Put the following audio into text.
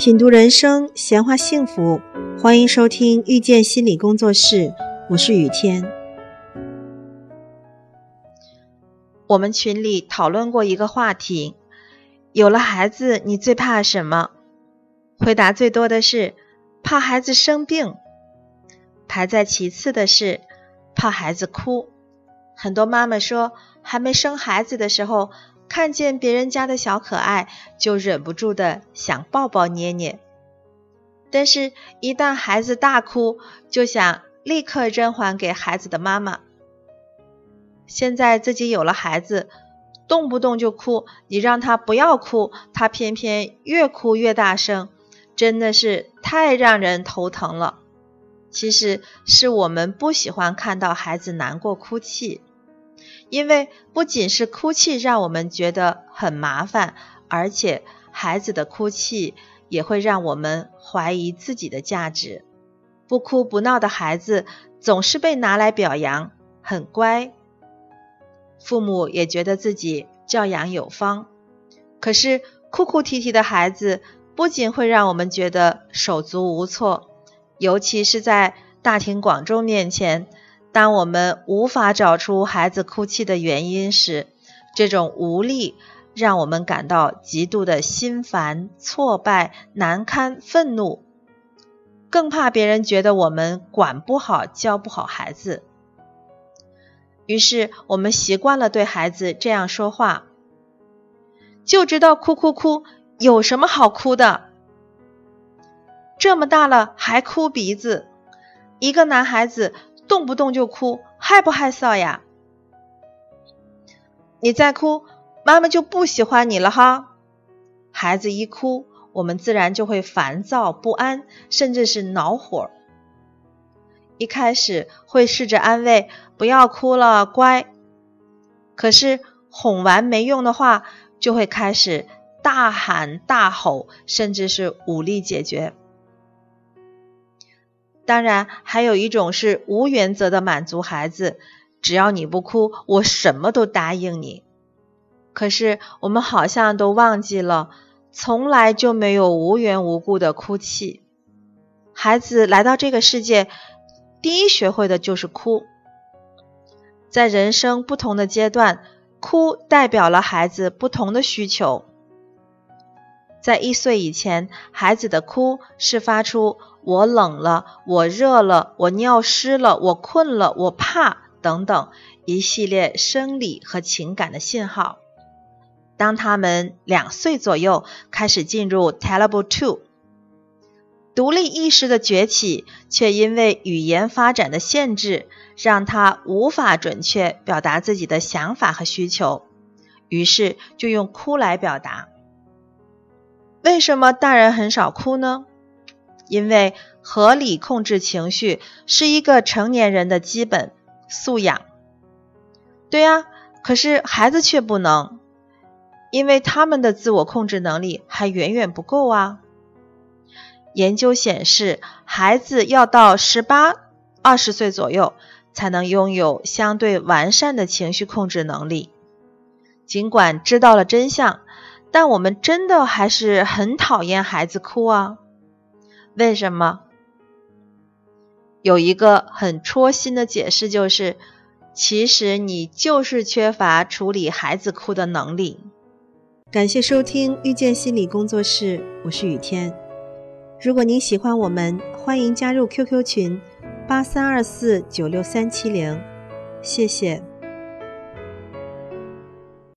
品读人生，闲话幸福，欢迎收听遇见心理工作室，我是雨天。我们群里讨论过一个话题：有了孩子，你最怕什么？回答最多的是怕孩子生病，排在其次的是怕孩子哭。很多妈妈说，还没生孩子的时候。看见别人家的小可爱，就忍不住的想抱抱捏捏。但是，一旦孩子大哭，就想立刻扔还给孩子的妈妈。现在自己有了孩子，动不动就哭，你让他不要哭，他偏偏越哭越大声，真的是太让人头疼了。其实是我们不喜欢看到孩子难过哭泣。因为不仅是哭泣让我们觉得很麻烦，而且孩子的哭泣也会让我们怀疑自己的价值。不哭不闹的孩子总是被拿来表扬，很乖，父母也觉得自己教养有方。可是哭哭啼啼的孩子不仅会让我们觉得手足无措，尤其是在大庭广众面前。当我们无法找出孩子哭泣的原因时，这种无力让我们感到极度的心烦、挫败、难堪、愤怒，更怕别人觉得我们管不好、教不好孩子。于是，我们习惯了对孩子这样说话：“就知道哭哭哭，有什么好哭的？这么大了还哭鼻子，一个男孩子。”动不动就哭，害不害臊呀？你再哭，妈妈就不喜欢你了哈。孩子一哭，我们自然就会烦躁不安，甚至是恼火。一开始会试着安慰，不要哭了，乖。可是哄完没用的话，就会开始大喊大吼，甚至是武力解决。当然，还有一种是无原则的满足孩子，只要你不哭，我什么都答应你。可是我们好像都忘记了，从来就没有无缘无故的哭泣。孩子来到这个世界，第一学会的就是哭。在人生不同的阶段，哭代表了孩子不同的需求。在一岁以前，孩子的哭是发出。我冷了，我热了，我尿湿了，我困了，我怕等等一系列生理和情感的信号。当他们两岁左右开始进入 Table Two，独立意识的崛起，却因为语言发展的限制，让他无法准确表达自己的想法和需求，于是就用哭来表达。为什么大人很少哭呢？因为合理控制情绪是一个成年人的基本素养。对呀，可是孩子却不能，因为他们的自我控制能力还远远不够啊。研究显示，孩子要到十八、二十岁左右才能拥有相对完善的情绪控制能力。尽管知道了真相，但我们真的还是很讨厌孩子哭啊。为什么？有一个很戳心的解释，就是其实你就是缺乏处理孩子哭的能力。感谢收听遇见心理工作室，我是雨天。如果您喜欢我们，欢迎加入 QQ 群八三二四九六三七零，谢谢。